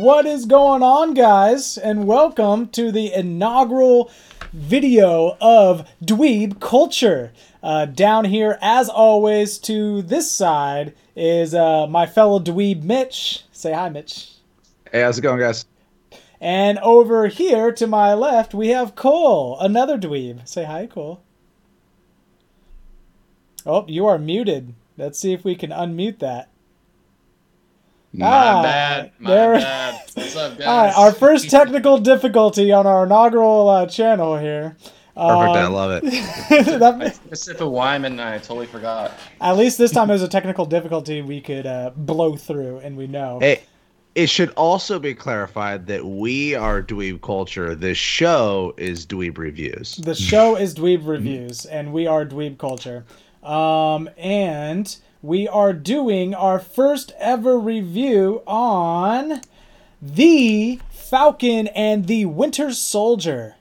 What is going on, guys? And welcome to the inaugural video of Dweeb Culture. Uh, down here, as always, to this side is uh, my fellow Dweeb Mitch. Say hi, Mitch. Hey, how's it going, guys? And over here to my left, we have Cole, another Dweeb. Say hi, Cole. Oh, you are muted. Let's see if we can unmute that. My Ah, bad. My there- bad. What's up, guys? All right, our first technical difficulty on our inaugural uh, channel here. Perfect. I Um, love it. I that, took a sip of wine and I totally forgot. at least this time it was a technical difficulty we could uh, blow through, and we know. Hey, it should also be clarified that we are Dweeb Culture. The show is Dweeb Reviews. The show is Dweeb Reviews, and we are Dweeb Culture. Um, and we are doing our first ever review on The Falcon and the Winter Soldier.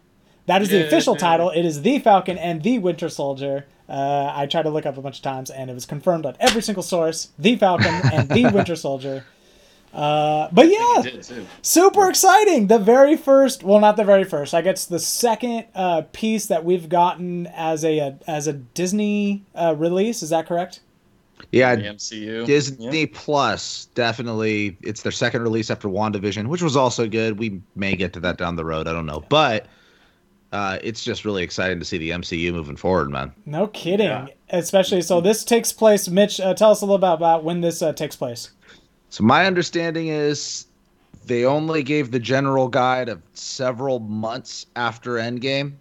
That is the Yeah. official title. It is The Falcon and the Winter Soldier. Uh, I tried to look up a bunch of times, and it was confirmed on every single source. The Falcon and the Winter Soldier. Uh, but yeah, super exciting the very first well not the very first i guess the second uh, piece that we've gotten as a, a as a disney uh, release is that correct Yeah, The MCU. Disney Yeah. Plus definitely. It's their second release after WandaVision, which was also good. We may get to that down the road. I don't know, but uh, it's just really exciting to see the MCU moving forward, man. no kidding Yeah. especially so this takes place mitch uh, tell us a little bit about when this uh, takes place So my understanding is they only gave the general guide of several months after Endgame.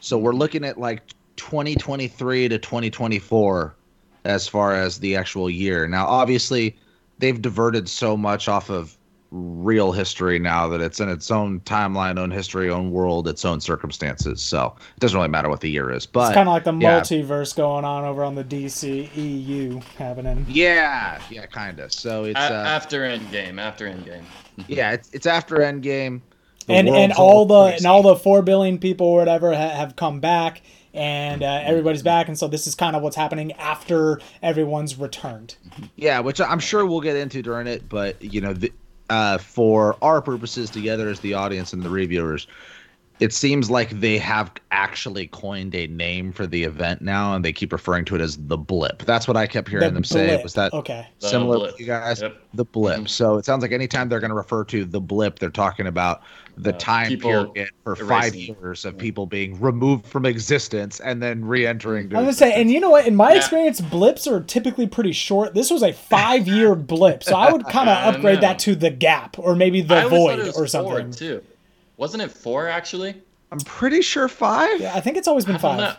So we're looking at like 2023 to 2024 as far as the actual year. Now obviously they've diverted so much off of real history now that it's in its own timeline, own history, own world, its own circumstances. So it doesn't really matter what the year is. But it's kind of like the yeah. multiverse going on over on the dc eu happening Yeah, yeah, kind of. So it's A- uh, after Endgame. After Endgame. yeah, it's it's after Endgame. The and and all the crazy. and all the four billion people or whatever ha- have come back and uh, everybody's back and so this is kind of what's happening after everyone's returned. Yeah, which I'm sure we'll get into during it, but you know, the, uh, for our purposes together as the audience and the reviewers, it seems like they have actually coined a name for the event now, and they keep referring to it as the blip. That's what I kept hearing The them say. Was that okay similar to you guys? Yep. The blip. Mhm. So it sounds like anytime they're going to refer to the blip, they're talking about the Uh, time period for five years of people being removed from existence and then re-entering. to I'm gonna say, and you know what? In my Yeah. experience, blips are typically pretty short. This was a five-year blip, so I would kind of upgrade know. that to the gap or maybe the always void it was or four, something. too. Wasn't it four actually? I'm pretty sure five. Yeah, I think it's always been I five.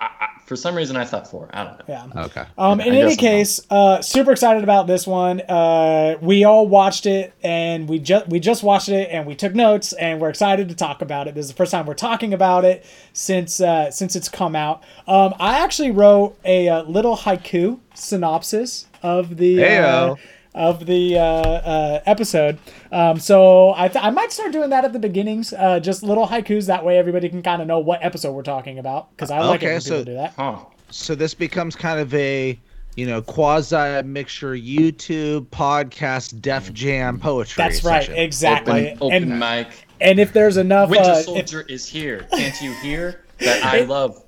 I, I, for some reason, I thought four. I don't know. Yeah. Okay. Um, in I any case, uh, super excited about this one. Uh, we all watched it, and we just we just watched it, and we took notes, and we're excited to talk about it. This is the first time we're talking about it since uh, since it's come out. Um, I actually wrote a, uh little haiku synopsis of the uh, Heyo. Of the uh, uh, episode. Um, so I, th- I might start doing that at the beginnings, uh, just little haikus. That way, everybody can kind of know what episode we're talking about. Because I like it Okay, when people so- do that. Huh. So this becomes kind of a, you know, quasi mixture YouTube podcast Def Jam poetry. That's right, session. exactly. Open, open and mic. and if there's enough, Winter uh, if, Soldier is here. Can't you hear that I love?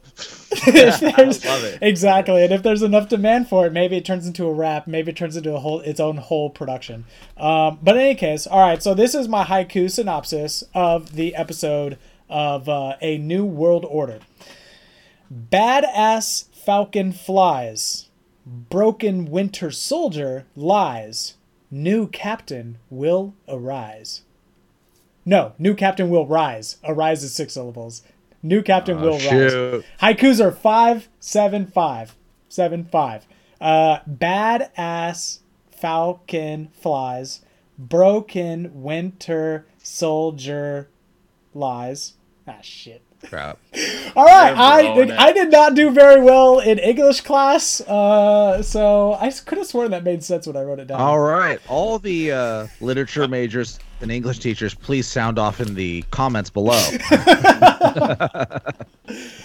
there's, love it. exactly, and if there's enough demand for it, maybe it turns into a rap. Maybe it turns into a whole its own whole production. Um, but in any case, all right. So this is my haiku synopsis of the episode of uh, a New World Order. Badass Falcon flies. Broken Winter Soldier lies. New captain will arise. No, new captain will rise. Arise is six syllables. New captain will rise. shoot. Haikus are five, seven, five, seven, five. Uh, badass falcon flies. Broken winter soldier lies. Ah, shit. Crap. All right, I it. I did not do very well in English class, uh, so I could have sworn that made sense when I wrote it down. All right, all the uh, literature majors and English teachers, please sound off in the comments below.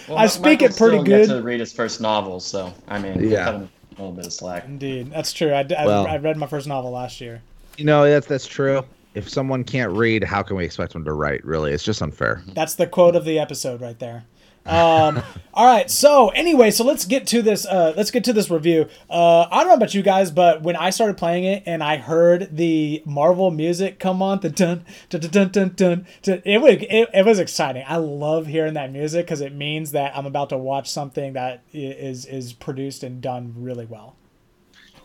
Well, I speak it pretty still good. Got to read his first novel, so I mean, Yeah. a little bit of slack. Indeed, that's true. I, d- I- Well. I read my first novel last year. You know, that's that's true. If someone can't read, how can we expect them to write? Really, it's just unfair. That's the quote of the episode right there. Um, all right. So anyway, so let's get to this. Uh, let's get to this review. Uh, I don't know about you guys, but when I started playing it and I heard the Marvel music come on, the dun dun dun dun dun, dun, dun it was it, it was exciting. I love hearing that music because it means that I'm about to watch something that is is produced and done really well.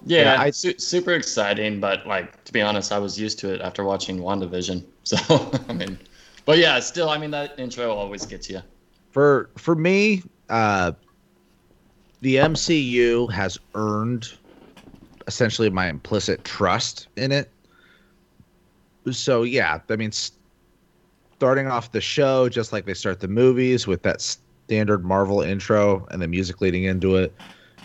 Yeah, yeah I, su- super exciting, but like to be honest, I was used to it after watching WandaVision. So I mean, but yeah, still, I mean that intro always gets you for for me, uh, the MCU has earned essentially my implicit trust in it. So yeah, I mean, starting off the show just like they start the movies with that standard Marvel intro and the music leading into it,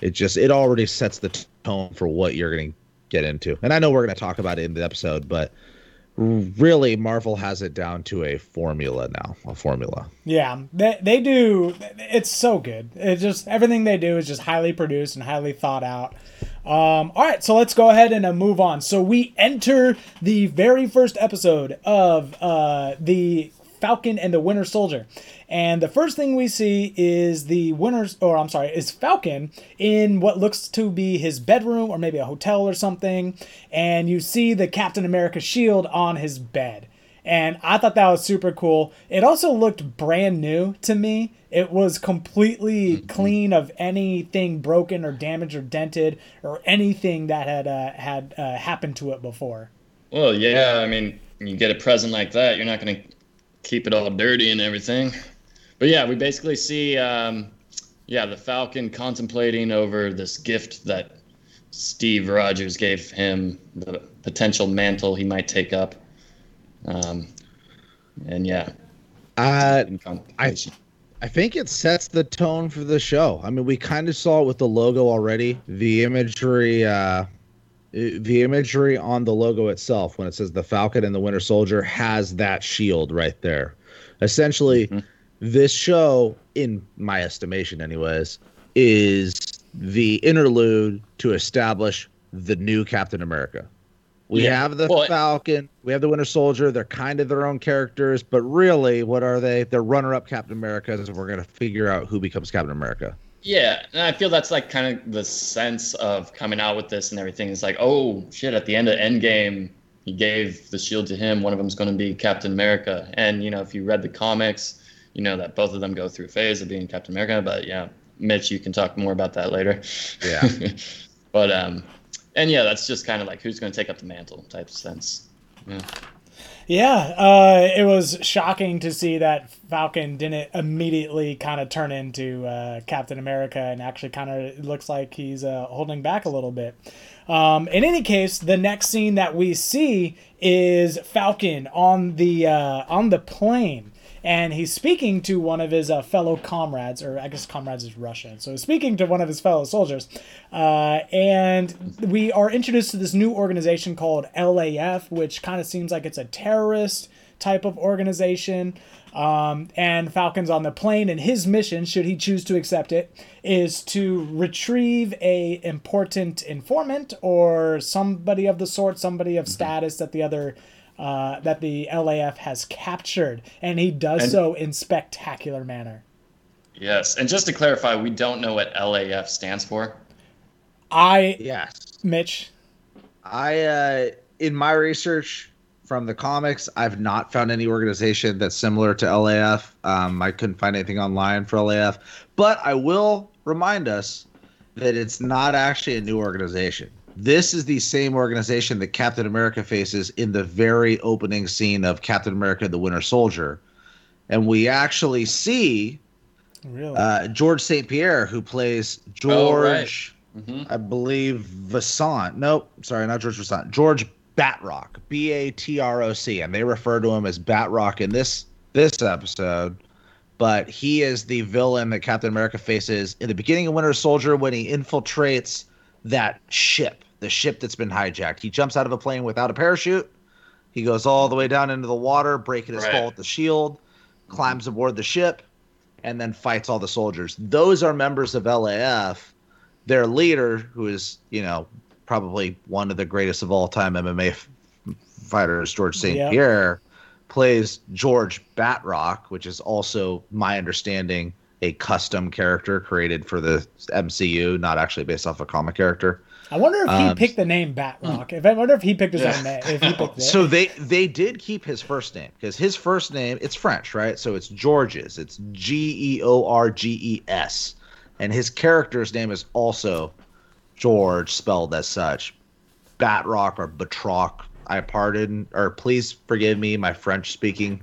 it just it already sets the tone for what you're going to get into. And I know we're going to talk about it in the episode, but really Marvel has it down to a formula now, a formula. Yeah, they, they do. It's so good. It just everything they do is just highly produced and highly thought out. Um, all right, so let's go ahead and uh, move on. So we enter the very first episode of uh, the Falcon and the Winter Soldier. And the first thing we see is the Winter, or I'm sorry, is Falcon in what looks to be his bedroom or maybe a hotel or something. And you see the Captain America shield on his bed. And I thought that was super cool. It also looked brand new to me. It was completely mm-hmm. clean of anything broken or damaged or dented or anything that had uh, had uh, happened to it before. Well, yeah, I mean, you get a present like that, you're not going to keep it all dirty and everything but yeah, we basically see, um, yeah, the Falcon contemplating over this gift that Steve Rogers gave him, the potential mantle he might take up. Um, and yeah, uh, I, I think it sets the tone for the show. I mean, we kind of saw it with the logo already. The imagery, uh, the imagery on the logo itself, when it says the Falcon and the Winter Soldier, has that shield right there. Essentially, mm-hmm this show, in my estimation, anyways, is the interlude to establish the new Captain America. We yeah. have the well, Falcon, we have the Winter Soldier. They're kind of their own characters, but really, what are they? They're runner-up Captain Americas, and we're gonna figure out who becomes Captain America. Yeah, and I feel that's like kind of the sense of coming out with this and everything. It's like, oh shit! At the end of Endgame, he gave the shield to him. One of them's going to be Captain America, and you know, if you read the comics, you know that both of them go through phase of being Captain America. But yeah, Mitch, you can talk more about that later. Yeah. but um, and yeah, that's just kind of like who's going to take up the mantle type of sense. Yeah. Yeah, uh, it was shocking to see that Falcon didn't immediately kind of turn into uh, Captain America and actually kind of looks like he's uh, holding back a little bit. Um, in any case, the next scene that we see is Falcon on the uh, on the plane and he's speaking to one of his uh, fellow comrades, or I guess comrades is Russian. So he's speaking to one of his fellow soldiers, uh, and we are introduced to this new organization called LAF, which kind of seems like it's a terrorist type of organization. Um, and Falcon's on the plane, and his mission, should he choose to accept it, is to retrieve a important informant or somebody of the sort, somebody of mm-hmm. status that the other uh, that the LAF has captured, and he does and, so in spectacular manner. Yes, and just to clarify, we don't know what LAF stands for. I yes, Mitch. I uh, in my research from the comics, I've not found any organization that's similar to LAF. Um, I couldn't find anything online for LAF, but I will remind us that it's not actually a new organization. This is the same organization that Captain America faces in the very opening scene of Captain America the Winter Soldier. And we actually see really? uh, George St. Pierre, who plays George, oh, right. mm-hmm. I believe, Vassant. Nope, sorry, not George Vassant. George Batroc, B A T R O C. And they refer to him as Batroc in this this episode. But he is the villain that Captain America faces in the beginning of Winter Soldier when he infiltrates that ship, the ship that's been hijacked. He jumps out of a plane without a parachute. He goes all the way down into the water, breaking his right. fall with the shield, climbs aboard the ship, and then fights all the soldiers. Those are members of LAF. Their leader, who is, you know, probably one of the greatest of all time MMA Fighters, George St. Yep. Pierre, plays George Batroc, which is also my understanding a custom character created for the MCU, not actually based off a comic character. I wonder if he Um, picked the name Batroc. If I wonder if he picked his Yeah. own name. If he picked it. So they they did keep his first name because his first name it's French, right? So it's Georges. It's G E O R G E S, and his character's name is also George, spelled as such. Batrock or Batroc. I pardon or please forgive me, my French speaking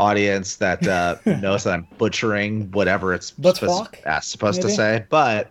audience that uh, knows that I'm butchering whatever it's supposed, supposed to say, but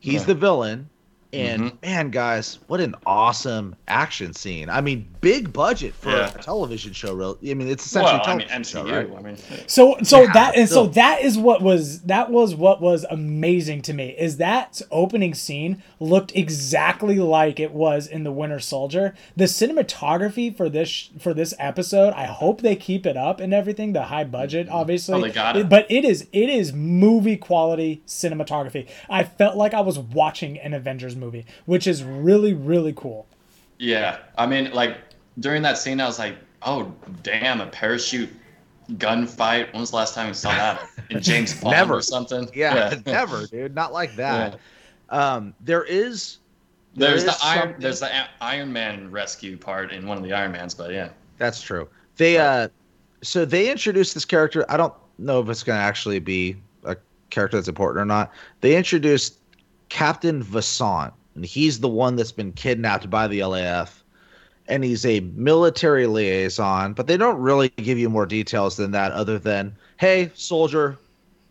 he's Yeah. the villain. And Mhm. man, guys, what an awesome action scene! I mean, big budget for Yeah. a television show. Real, I mean, it's essentially Well, a I mean, television MCU. show, right? I mean, So so Yeah, that and so that is what was that was what was amazing to me is that opening scene looked exactly like it was in the Winter Soldier. The cinematography for this for this episode, I hope they keep it up and everything. The high budget, obviously, Oh, they got it. but it is it is movie quality cinematography. I felt like I was watching an Avengers movie, which is really really cool. yeah. I mean, like during that scene, I was like, oh damn, a parachute gunfight. When was the last time we saw that in James Bond Never. or something? Yeah, never, dude, not like that. Um, there is there There's the Iron. something- There's the Iron Man rescue part in one of the Iron Mans, but yeah. That's true. They uh so they introduced this character. I don't know if it's gonna actually be a character that's important or not. They introduced Captain Vassant, and he's the one that's been kidnapped by the LAF. And he's a military liaison, but they don't really give you more details than that, other than, hey, soldier,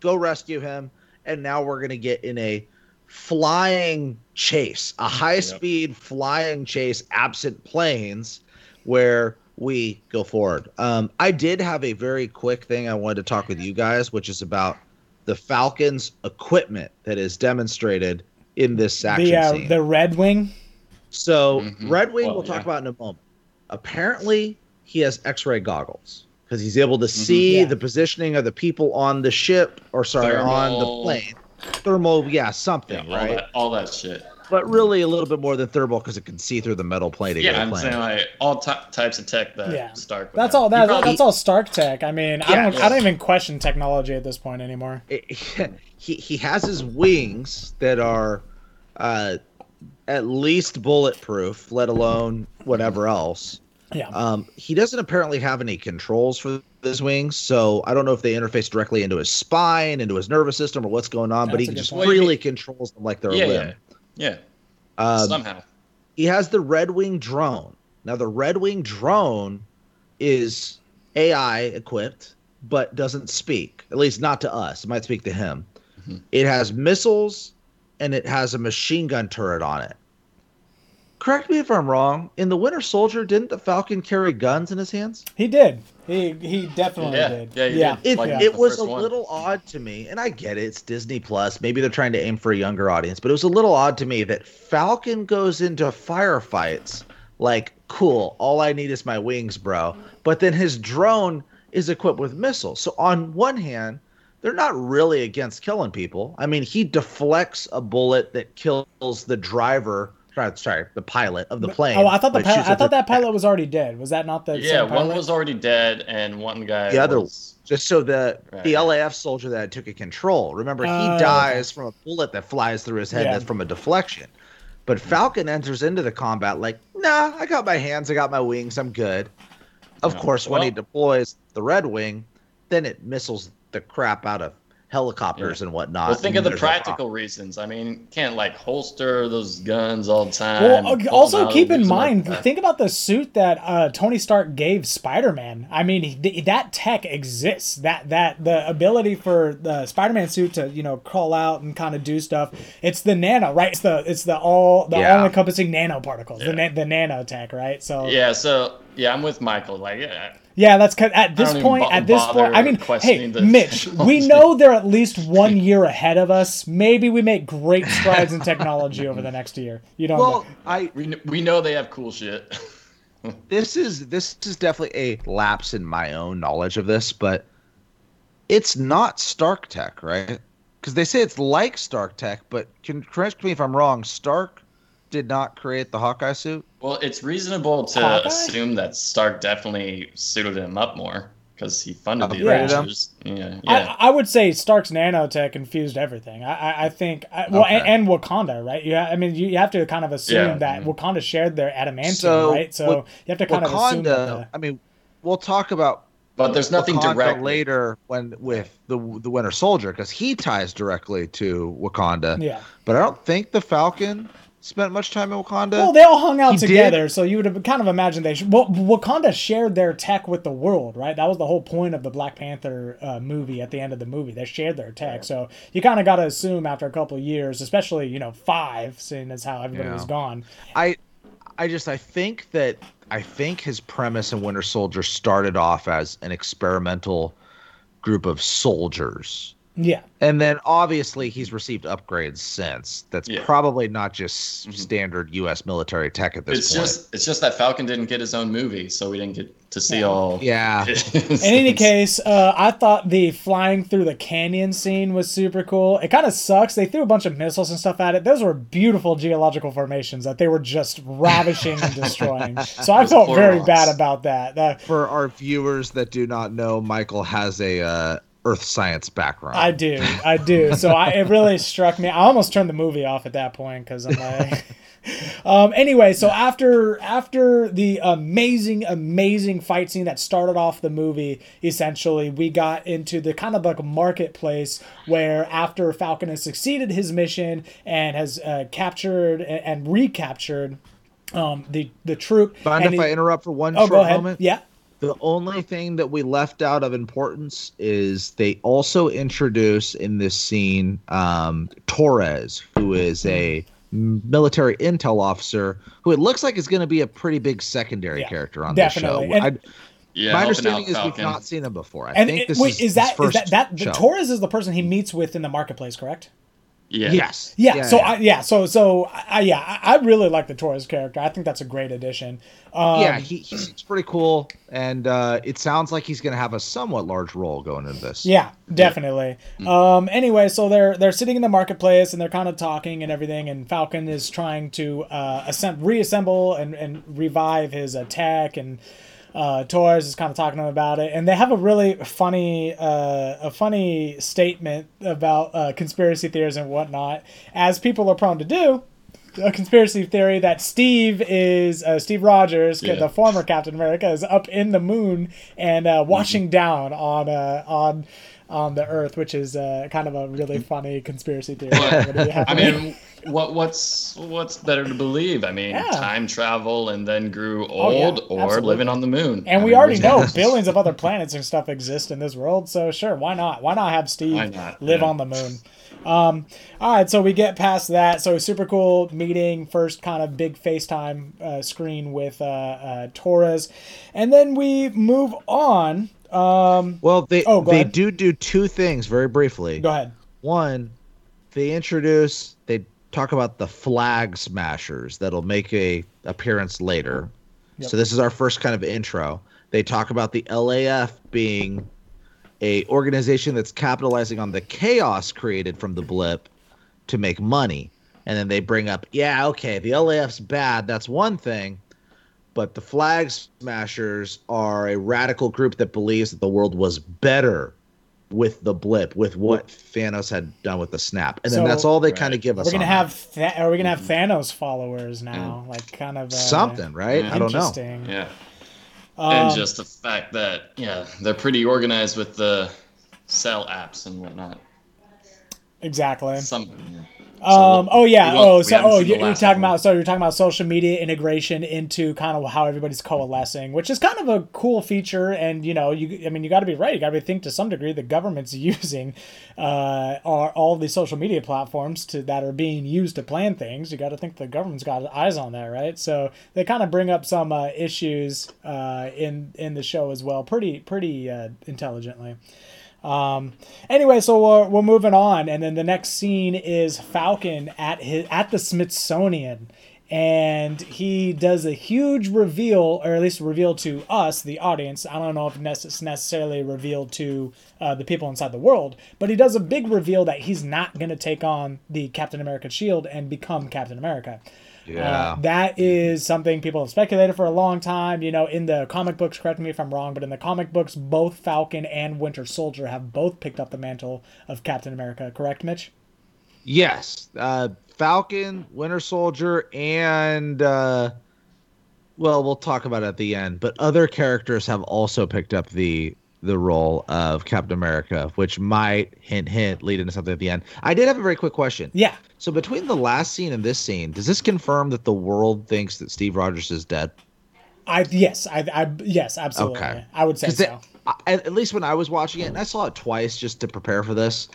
go rescue him. And now we're gonna get in a flying chase, a high speed flying chase, absent planes, where we go forward. Um, I did have a very quick thing I wanted to talk with you guys, which is about the Falcons' equipment that is demonstrated in this action The uh, scene. the Red Wing. so Mhm. Red Wing Well, we'll talk yeah. about in a moment. Apparently, he has X-ray goggles because he's able to see Yeah. the positioning of the people on the ship, or sorry, on the plane. Thermal, yeah, something, Yeah, all right? that, all that shit. But really, a little bit more than thermal because it can see through the metal plating Yeah, I'm plane. saying like all ty- types of tech that Yeah. Stark. would That's have. all. That, probably- that's all Stark tech. I mean, I don't. I don't even question technology at this point anymore. it, he he has his wings that are uh, at least bulletproof, let alone whatever else. Yeah. Um, he doesn't apparently have any controls for his wings, so I don't know if they interface directly into his spine, into his nervous system, or what's going on. but he a can good just point. freely controls them like they're yeah, a yeah, limb. yeah. Um, Somehow. he has the Red Wing drone. Now, the Red Wing drone is AI equipped, but doesn't speak. At least not to us. It might speak to him. Mhm. It has missiles and it has a machine gun turret on it. Correct me if I'm wrong. In the Winter Soldier, didn't the Falcon carry guns in his hands? He did. He he definitely Yeah, did. yeah, he yeah. did. It, Like it was a one. little odd to me, and I get it. It's Disney Plus. Maybe they're trying to aim for a younger audience, but it was a little odd to me that Falcon goes into firefights like, cool, all I need is my wings, bro. But then his drone is equipped with missiles. So, on one hand, they're not really against killing people. I mean, he deflects a bullet that kills the driver. Sorry, sorry, the pilot of the plane. Oh, I thought the pilot. I thought the- that pilot was already dead. Was that not the Yeah, same pilot? one was already dead, and one guy. The other- was, Just so the Right. the LAF soldier that took a control. Remember, he Oh, dies from a bullet that flies through his head Yeah. that's from a deflection. But Falcon enters into the combat like, nah, I got my hands, I got my wings, I'm good. Of Yeah. course, when he deploys the Red Wing, then it missiles the crap out of helicopters and whatnot. Well, think and of the there's no problem. practical reasons. I mean, can't like holster those guns all the time. Well, pull uh, them also keep in lose them like mind, think about the suit that uh, Tony Stark gave Spider-Man. I mean, he, that tech exists. That that the ability for the Spider-Man suit to you know crawl out and kind of do stuff. It's the nano, right? It's the it's the all the Yeah. all-encompassing nanoparticles, the Yeah. na- the nanotech, right? So Yeah, so yeah, I'm with Michael. Like, yeah, Yeah, that's 'cause at this point. bo- At this point, I mean, hey, questioning the Mitch, we oh, know they're at least one year ahead of us. Maybe we make great strides in technology over the next year. You don't. Well, know. I we we know they have cool shit. this is this is definitely a lapse in my own knowledge of this, but it's not Stark Tech, right? Because they say it's like Stark Tech, but can correct me if I'm wrong. Stark did not create the Hawkeye suit? Well, it's reasonable to Hawkeye? assume that Stark definitely suited him up more because he funded the Upgraded him? Avengers. Yeah, yeah. I, I would say Stark's nanotech infused everything. I, I, I think, I, well, Okay. and, and Wakanda, right? You, ha- I mean, you, you have to kind of assume Yeah. that mm-hmm. Wakanda shared their adamantium, So, right? So Wa- you have to kind of assume that. Wakanda. I mean, we'll talk about but there's nothing Wakanda direct. later when with the the Winter Soldier because he ties directly to Wakanda. Yeah. But I don't think the Falcon spent much time in Wakanda. Well, they all hung out He did? together, so you would have kind of imagined they should. Well, Wakanda shared their tech with the world, right? That was the whole point of the Black Panther uh, movie. At the end of the movie, they shared their tech, so you kind of got to assume after a couple of years, especially you know five, seeing as how everybody Yeah. was gone. I I just I think that I think his premise in Winter Soldier started off as an experimental group of soldiers. Yeah, And then obviously he's received upgrades since. That's Yeah. probably not just standard US military tech at this It's point. just it's just that Falcon didn't get his own movie, so we didn't get to see Yeah. all. yeah. In any case, uh, I thought the flying through the canyon scene was super cool. It kind of sucks. They threw a bunch of missiles and stuff at it. Those were beautiful geological formations that they were just ravishing and destroying. So I felt very rocks. bad about that. That- For our viewers that do not know, Michael has a uh, earth science background. I do, I do. So I, it really struck me. I almost turned the movie off at that point because I'm like. um, anyway, so after after the amazing, amazing fight scene that started off the movie, essentially, we got into the kind of like marketplace where after Falcon has succeeded his mission and has uh, captured and, and recaptured um, the the troop. Mind if he- I interrupt for one Oh, short go ahead. moment? Yeah. The only thing that we left out of importance is they also introduce in this scene um, Torres, who is a military intel officer who it looks like is going to be a pretty big secondary Yeah, character on definitely. this show. And- I, yeah, my understanding out is we've not seen him before. I And think it- this wait, is, is his that is first that that the show. Torres is the person he meets with in the marketplace, correct? Yeah. Yes. Yeah, so I, yeah, so so I, yeah, I, I really like the Torres character. I think that's a great addition. Um, yeah, he, he seems pretty cool, and uh, it sounds like he's going to have a somewhat large role going into this. yeah, definitely. Um, anyway, so they're they're sitting in the marketplace and they're kind of talking and everything, and Falcon is trying to uh, assemb- reassemble and, and revive his attack and uh, Torres is kind of talking to him about it, and they have a really funny uh, a funny statement about uh, conspiracy theories and whatnot, as people are prone to do. a conspiracy theory that Steve is uh, Steve Rogers, Yeah. the former Captain America, is up in the moon and uh, watching down on uh, on on the Earth, which is uh, kind of a really funny conspiracy theory. that would be I mean, what what's what's better to believe? I mean, Yeah. time travel and then grew Oh, yeah, old, or absolutely. living on the moon. and I we mean, already know one? billions of other planets and stuff exist in this world, so sure, why not? Why not have Steve not? live Yeah. on the moon? Um, all right, so we get past that. So super cool meeting, first kind of big FaceTime uh, screen with uh, uh, Torres, and then we move on. Um, Well, they Oh, they ahead. do do two things very briefly. go ahead. One, they introduce they talk about the flag smashers that'll make a appearance later. Yep. So this is our first kind of intro. They talk about the LAF being a organization that's capitalizing on the chaos created from the blip to make money. And then they bring up, yeah, okay, the LAF's bad, that's one thing. But the flag smashers are a radical group that believes that the world was better with the blip, with what Thanos had done with the snap. And then So- that's all they Right. kind of give us. We're gonna on have Th- are we gonna have Thanos followers now? Like kind of uh, something, right? Yeah. I don't know. Interesting. Yeah, Um, and just the fact that yeah, they're pretty organized with the cell apps and whatnot. exactly. Some. Um. Oh yeah. Oh, so oh, you're, you're talking about so you're talking about social media integration into kind of how everybody's coalescing, which is kind of a cool feature. And you know, you I mean, you got to be right. You got to think to some degree the government's using uh, are all the social media platforms to that are being used to plan things. You got to think the government's got eyes on that, right? So they kind of bring up some uh, issues uh, in in the show as well, pretty pretty uh, intelligently. Um, anyway, so we're, we're moving on, and then the next scene is Falcon at his at the Smithsonian, and he does a huge reveal, or at least reveal to us, the audience. I don't know if it's necessarily revealed to uh, the people inside the world, but he does a big reveal that he's not going to take on the Captain America shield and become Captain America. Yeah. Uh, that is something people have speculated for a long time. You know, in the comic books, correct me if I'm wrong, but in the comic books, both Falcon and Winter Soldier have both picked up the mantle of Captain America. Correct, Mitch? Yes, uh, Falcon, Winter Soldier, and uh, well, we'll talk about it at the end. But other characters have also picked up the the role of Captain America, which might hint hint lead into something at the end. I did have a very quick question. Yeah. So between the last scene and this scene, does this confirm that the world thinks that Steve Rogers is dead? I yes, I, I yes, absolutely. Okay. I would say so. it- I- at, at least when I was watching it, and I saw it twice just to prepare for this,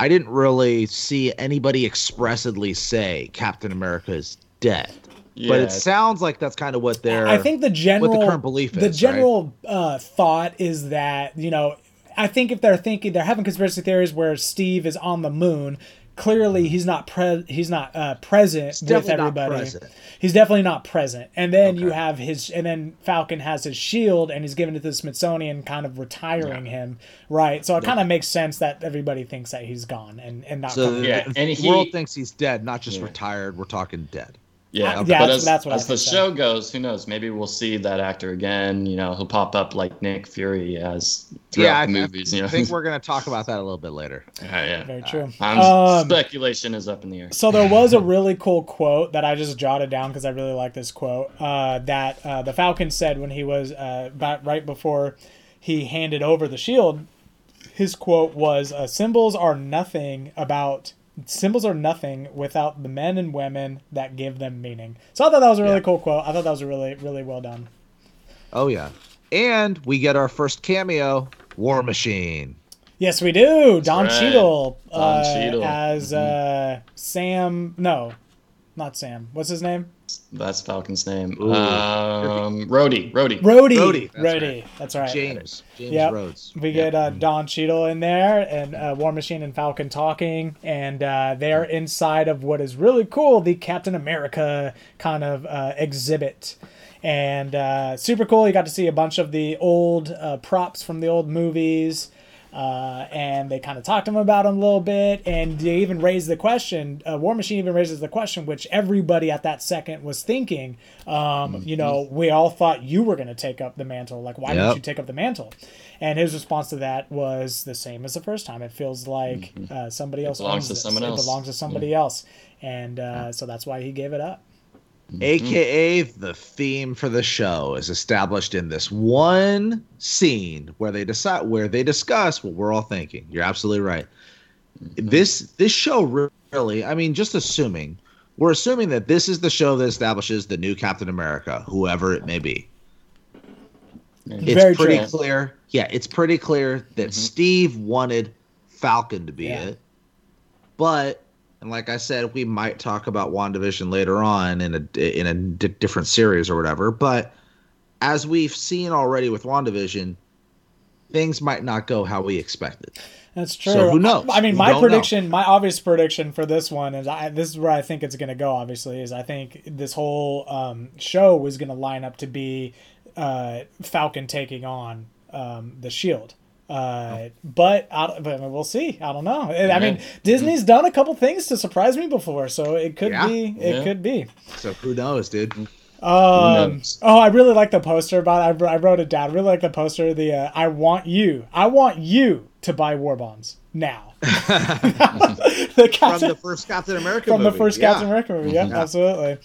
I didn't really see anybody expressly say Captain America is dead. But it sounds like that's kind of what they're. I think the general current belief the is, right? general uh, thought is that you know I think if they're thinking they're having conspiracy theories where Steve is on the moon, clearly he's not pre- he's not uh, present with definitely not everybody. present. He's definitely not present. And then you have his and then Falcon has his shield and he's giving it to the Smithsonian, kind of retiring him, right? So it kind of makes sense that everybody thinks that he's gone and and not So coming the, Yeah, the and the world he- thinks he's dead, not just Yeah. retired. We're talking dead. Yeah, Uh, yeah, but that's- as, that's what I as the think so. show goes, who knows? Maybe we'll see that actor again. You know, he'll pop up like Nick Fury as throughout yeah, I, the I movies. you know, I think we're going to talk about that a little bit later. yeah, yeah. Very true. Um, Um, speculation is up in the air. So there was a really cool quote that I just jotted down because I really like this quote uh, that uh, the Falcon said when he was uh, about right before he handed over the shield. His quote was, uh, "Symbols are nothing about symbols are nothing without the men and women that give them meaning." So I thought that was a really Yeah. cool quote. I thought that was really really well done. Oh yeah, and we get our first cameo, War Machine. Yes, we do. Don right. Cheadle, Don uh, Cheadle. as uh, Sam. No, not Sam. What's his name? That's Falcon's name. Ooh. Um, Rhodey. Rhodey. Rhodey. Rhodey, Rhodey. that's That's right. right. James, James Yep. Rhodes. We Yeah. get uh, Don Cheadle in there and uh, War Machine and Falcon talking, and uh, they're inside of what is really cool the Captain America kind of uh, exhibit. And uh, super cool. You got to see a bunch of the old uh, props from the old movies. Uh, and they kind of talked to him about him a little bit, and they even raised the question. Uh, War Machine even raises the question, which everybody at that second was thinking. Um, You know, we all thought you were going to take up the mantle. Like, why didn't you take up the mantle? And his response to that was the same as the first time. It feels like uh, somebody else belongs owns to this. someone It belongs to somebody else, and uh, so that's why he gave it up. Mm-hmm. AKA the theme for the show is established in this one scene where they decide where they discuss what we're all thinking. You're absolutely right. Mm-hmm. This this show really, I mean, just assuming we're assuming that this is the show that establishes the new Captain America, whoever it may be. It's Very pretty true. clear. Yeah, it's pretty clear that mm-hmm. Steve wanted Falcon to be Yeah. it. But and like I said, we might talk about WandaVision later on in a in a different series or whatever, but as we've seen already with WandaVision, things might not go how we expected. That's true. So who knows? I mean, We my don't know. prediction, my obvious prediction for this one is, I, this is where I think it's going to go. Obviously, is I think this whole um, show was going to line up to be uh, Falcon taking on um, the Shield. Uh, but, I, but we'll see. I don't know. I mean, Disney's done a couple things to surprise me before, so it could Yeah. be. It Yeah. could be. So who knows, dude? Um, knows? oh, I really like the poster, but I, I wrote it down. I really like the poster. The uh, I want you. I want you to buy war bonds now. the From the first Captain America from the first yeah. Captain America movie. Yeah, absolutely.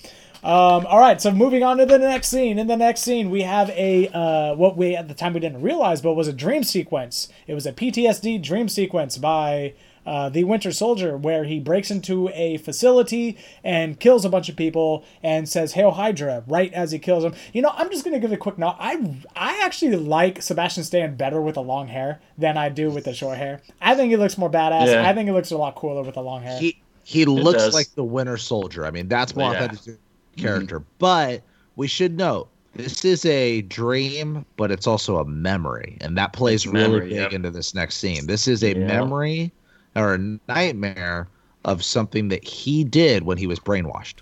Um, all right, so moving on to the next scene. In the next scene, we have a uh, what we at the time we didn't realize, but was a dream sequence. It was a PTSD dream sequence by uh, the Winter Soldier, where he breaks into a facility and kills a bunch of people and says "Hail Hydra" right as he kills them. You know, I'm just gonna give a quick note. I I actually like Sebastian Stan better with the long hair than I do with the short hair. I think he looks more badass. Yeah. I think he looks a lot cooler with the long hair. he he looks does. like the Winter Soldier. I mean, that's more Yeah. authentic to the character. But we should note this is a dream, but it's also a memory, and that plays It's really memory, big yep. into this next scene. This is a Yeah. memory or a nightmare of something that he did when he was brainwashed.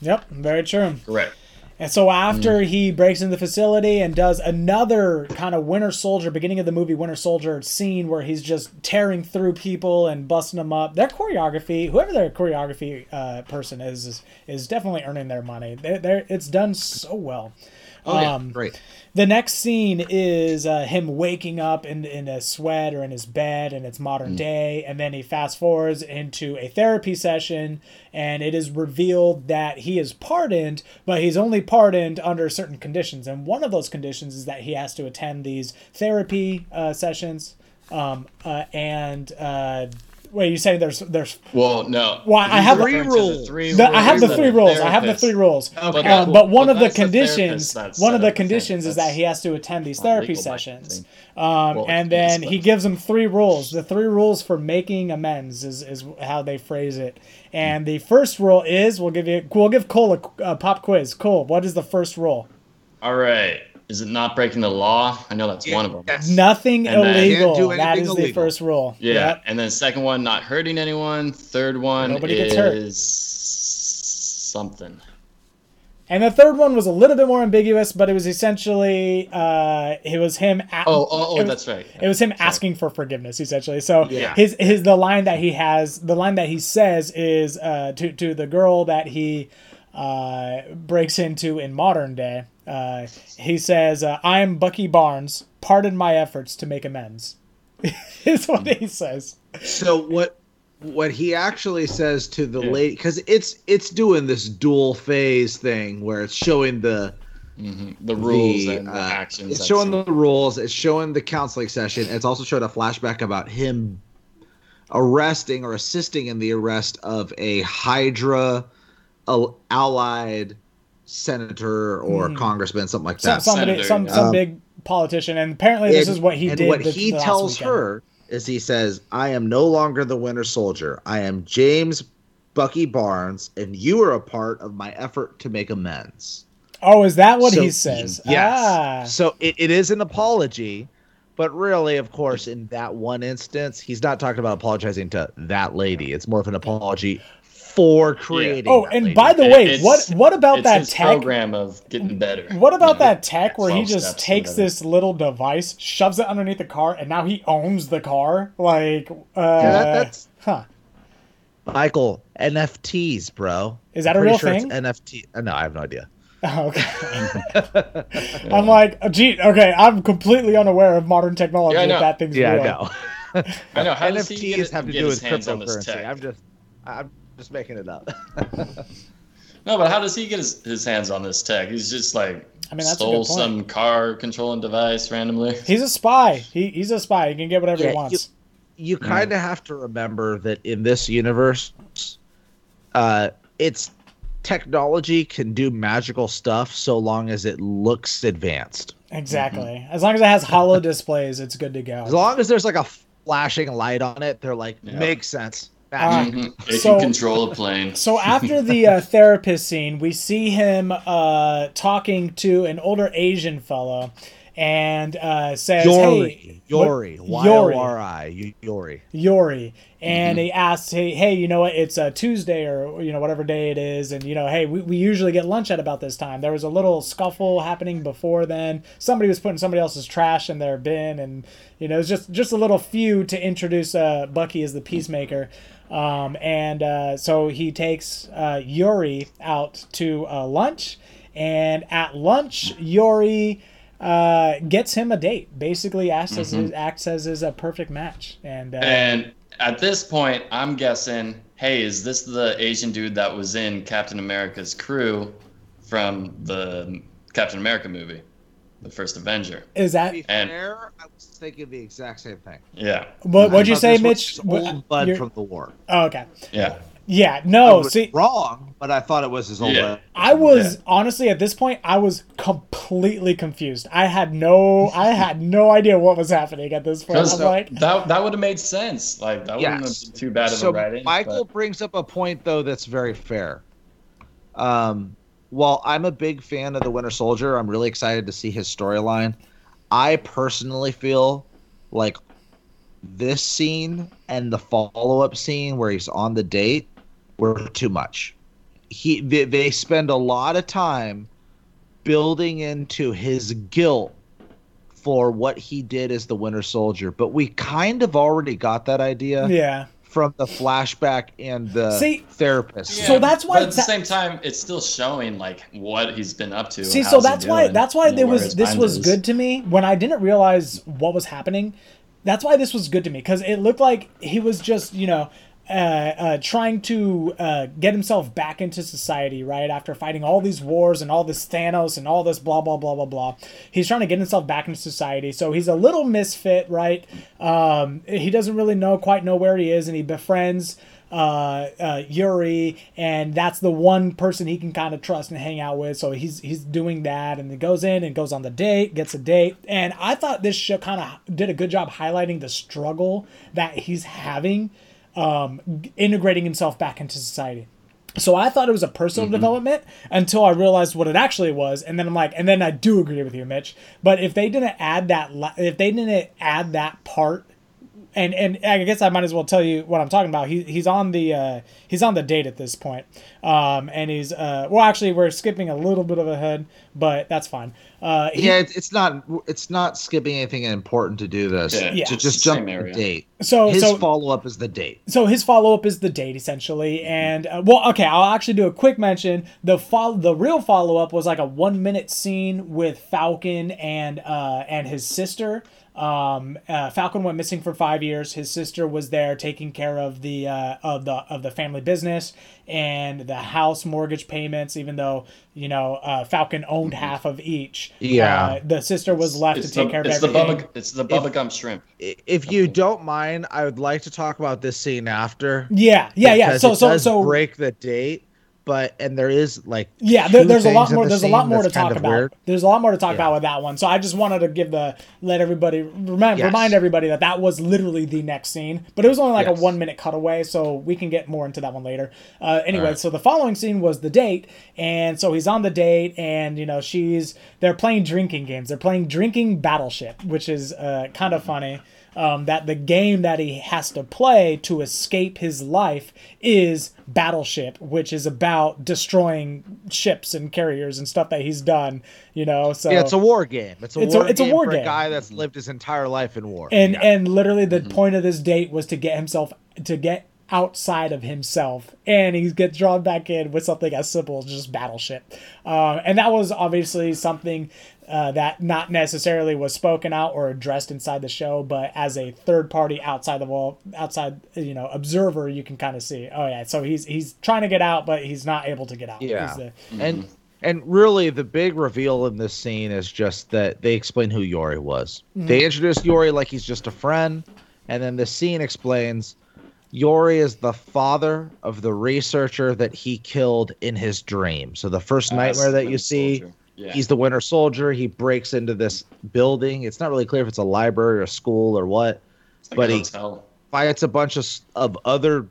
Yep, very true. Correct. And so after he breaks into the facility and does another kind of Winter Soldier, beginning of the movie Winter Soldier scene where he's just tearing through people and busting them up. Their choreography, whoever their choreography uh, person is, is, is definitely earning their money. They're, they're, it's done so well. Oh yeah, Um, great. The next scene is uh, him waking up in, in a sweat or in his bed, and it's modern day. And then he fast forwards into a therapy session, and it is revealed that he is pardoned, but he's only pardoned under certain conditions. And one of those conditions is that he has to attend these therapy uh, sessions. Um, uh, and uh, wait, you say there's there's Well, no. Well, I have- referring to Three rules. three the, I have the three rules. I have the three rules. Okay, Um, cool. but one Well, of the that's the conditions, one of the conditions is that he has to attend these therapy sessions. Um, Well, and then he gives him three rules. The three rules for making amends is, is how they phrase it. And the first rule is we'll give you we'll give Cole a, a pop quiz. Cole, what is the first rule? All right. Is it not breaking the law? I know that's one of them. Yes. Nothing And illegal. Can't do that anything the first rule. Yeah. Yep. And then second one, not hurting anyone. Third one Nobody is gets hurt. something. And the third one was a little bit more ambiguous, but it was essentially uh, it was him. a- Oh, oh, oh was- that's right. It was him asking for forgiveness, essentially. So Yeah. his his the line that he has, the line that he says is uh, to to the girl that he uh, breaks into in modern day. Uh, he says, uh, "I am Bucky Barnes. Pardon my efforts to make amends." is what he says. So what what he actually says to the Yeah. lady because it's it's doing this dual phase thing where it's showing the The rules the, and the uh, actions. It's showing some- the rules. It's showing the counseling session. It's also showing a flashback about him arresting or assisting in the arrest of a Hydra al- allied senator or Mhm. congressman, something like Some, that. somebody, Senator, some yeah. some Um, big politician, and apparently this And- is what he and did. what the- he the tells weekend. her is he says, "I am no longer the Winter Soldier. I am James Bucky Barnes, and you are a part of my effort to make amends." Oh, is that what So- he says? Yes. Ah. So it, it is an apology, but really, of course, in that one instance, he's not talking about apologizing to that lady. It's more of an apology for creating. Oh, that and lady. by the way, it's- what what about it's that tech? program of getting better. What about you know? that tech where he just takes this little device, shoves it underneath the car, and now he owns the car? Like, uh, Yeah, that- that's huh? Michael NFTs, bro. Is that a Pretty real sure thing? It's NFT. uh, No, I have no idea. Oh, okay. I'm like, oh, gee, okay. I'm completely unaware of modern technology. Yeah, I know. that thing's Yeah, real. I know. I know. How does he NFTs get, have to get do with hands on this cryptocurrency. I'm just, I'm just making it up. No, but how does he get his, his hands on this tech? He's just like I mean, that's stole some car controlling device randomly. He's a spy. He, he's a spy. He can get whatever Yeah, he wants. you kind of have to remember that in this universe, uh, it's technology can do magical stuff so long as it looks advanced. Exactly. As long as it has hollow displays, it's good to go. As long as there's like a flashing light on it, they're like Yeah. makes sense. Mhm. It So- can control a plane. So after the uh, therapist scene, we see him uh, talking to an older Asian fellow, and uh, says, Yori, "Hey, Yori, what- Y O R I, Yori. Yori, and he asks, "Hey, hey, you know what? It's a Tuesday or you know whatever day it is, and you know, hey, we, we usually get lunch at about this time. There was a little scuffle happening before then. Somebody was putting somebody else's trash in their bin, and you know, it's just just a little feud to introduce uh, Bucky as the peacemaker." Um, and uh, so he takes uh, Yuri out to uh, lunch, and at lunch, Yuri uh, gets him a date. Basically, acts as his, acts as his a perfect match, and uh, And at this point, I'm guessing, hey, is this the Asian dude that was in Captain America's crew from the Captain America movie, the first Avenger? is that To be And- fair, I was thinking the exact same thing. Yeah, what? What'd I you say, this was Mitch? his old bud You're- from the war. oh, okay. yeah. Yeah. I No. was See, wrong, but I thought it was his old Yeah. bud. I was honestly at this point, I was completely confused. I had no, I had no idea what was happening at this point. I was Because like, that that would have made sense. Like that wouldn't Yes. have been too bad of so a write-in. Michael but- brings up a point though that's very fair. Um, while I'm a big fan of the Winter Soldier, I'm really excited to see his storyline. I personally feel like this scene and the follow-up scene where he's on the date were too much. He they, they spend a lot of time building into his guilt for what he did as the Winter Soldier, but we kind of already got that idea Yeah. From the flashback and the See- therapist. So that's why But at the that- same time, it's still showing like what he's been up to. See, so that's why that's why there was this was is. good to me when I didn't realize what was happening. That's why this was good to me because it looked like he was just you know uh, uh, trying to uh, get himself back into society right after fighting all these wars and all this Thanos and all this blah blah blah blah blah. He's trying to get himself back into society, so he's a little misfit, right? Um, he doesn't really know quite know where he is, and he befriends uh, uh, Yuri, and that's the one person he can kind of trust and hang out with. So he's he's doing that, and he goes in and goes on the date, gets a date, and I thought this show kind of did a good job highlighting the struggle that he's having, um, integrating himself back into society. So I thought it was a personal development until I realized what it actually was, and then I'm like, and then I do agree with you, Mitch. But if they didn't add that, la- if they didn't add that part and and I guess I might as well tell you what I'm talking about. He he's on the uh, he's on the date at this point, um, and he's uh, well actually we're skipping a little bit of ahead, but that's fine. Uh, he- yeah, it's, it's not it's not skipping anything important to do this. Yeah, Yeah. to just jump to the date. so His so follow up is the date. so his follow up is the date essentially, and uh, well, okay, I'll actually do a quick mention. The follow, the real follow up was like a one minute scene with Falcon and uh, and his sister. Um, uh, Falcon went missing for five years. His sister was there taking care of the uh, of the of the family business and the house mortgage payments. Even though you know uh, Falcon owned half of each, Yeah. uh, the sister was left It's to take the, care of it's the everything. bubba, it's the bubba gum shrimp. If you don't mind, I would like to talk about this scene after. yeah, yeah, yeah. So it so does so break the date, but and there is like Yeah, there, there's a lot more. the There's a lot more to talk about. weird. There's a lot more to talk Yeah. about with that one. So I just wanted to give the let everybody remind Yes. remind everybody that that was literally the next scene, but it was only like Yes. a one minute cutaway, so we can get more into that one later. Uh, anyway, Alright. so the following scene was the date, and so he's on the date, and you know she's they're playing drinking games. They're playing drinking battleship, which is uh, kind of funny. Um, that the game that he has to play to escape his life is Battleship, which is about destroying ships and carriers and stuff that he's done. You know, so yeah, it's a war game. It's a It's a- war it's a game war for game. a guy that's lived his entire life in war. and Yeah. and literally the point of this date was to get himself to get outside of himself and he gets drawn back in with something as simple as just battleship um, and that was obviously something uh, that not necessarily was spoken out or addressed inside the show but as a third party outside the wall outside you know observer you can kind of see oh yeah so he's he's trying to get out but he's not able to get out Yeah. the- and and really the big reveal in this scene is just that they explain who Yori was. Mm-hmm. They introduce Yori like he's just a friend, and then the scene explains Yori is the father of the researcher that he killed in his dream. So the first nightmare that you Winter see, Soldier. Yeah. he's the Winter Soldier. He breaks into this building. It's not really clear if it's a library or a school or what. Like but he- hotel. fights a bunch of of other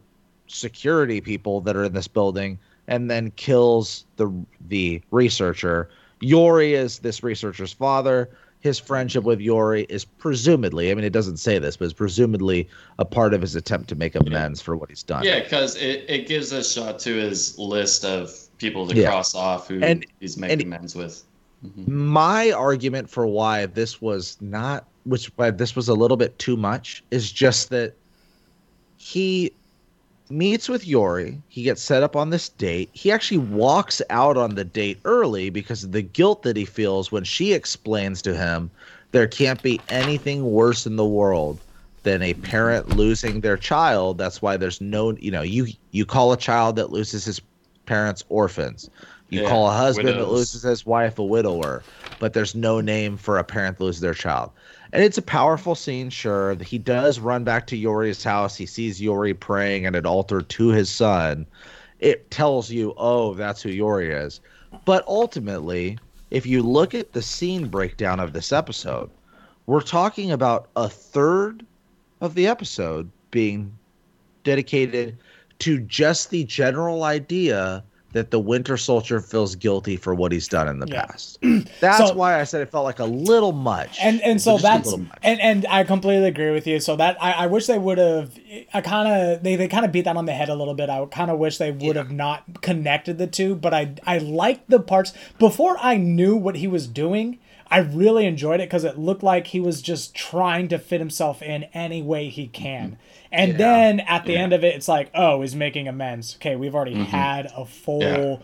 security people that are in this building and then kills the the researcher. Yori is this researcher's father. His friendship with Yori is presumably, I mean, it doesn't say this, but it's presumably a part of his attempt to make amends for what he's done. Yeah, because it, it gives a shot to his list of people to Yeah. cross off who And- he's making and- amends with. Mm-hmm. My argument for why this was not, which why this was a little bit too much, is just that he meets with Yori. He gets set up on this date. He actually walks out on the date early because of the guilt that he feels when she explains to him there can't be anything worse in the world than a parent losing their child. That's why there's no, you know, you you call a child that loses his parents orphans. You Yeah, call a husband that loses his wife a widower, but there's no name for a parent that loses their child. And it's a powerful scene, sure. He does run back to Yori's house. He sees Yori praying at an altar to his son. It tells you, oh, that's who Yori is. But ultimately, if you look at the scene breakdown of this episode, we're talking about a third of the episode being dedicated to just the general idea that the Winter Soldier feels guilty for what he's done in the Yeah. past. That's So- why I said it felt like a little much. and and so that's and and I completely agree with you. So that I, I wish they would have I kind of they, they kind of beat that on the head a little bit. I kind of wish they would have not connected the two, but I I liked the parts before I knew what he was doing. I really enjoyed it because it looked like he was just trying to fit himself in any way he can. And Yeah. then at the end of it, it's like, oh, he's making amends. Okay, we've already had a full Yeah.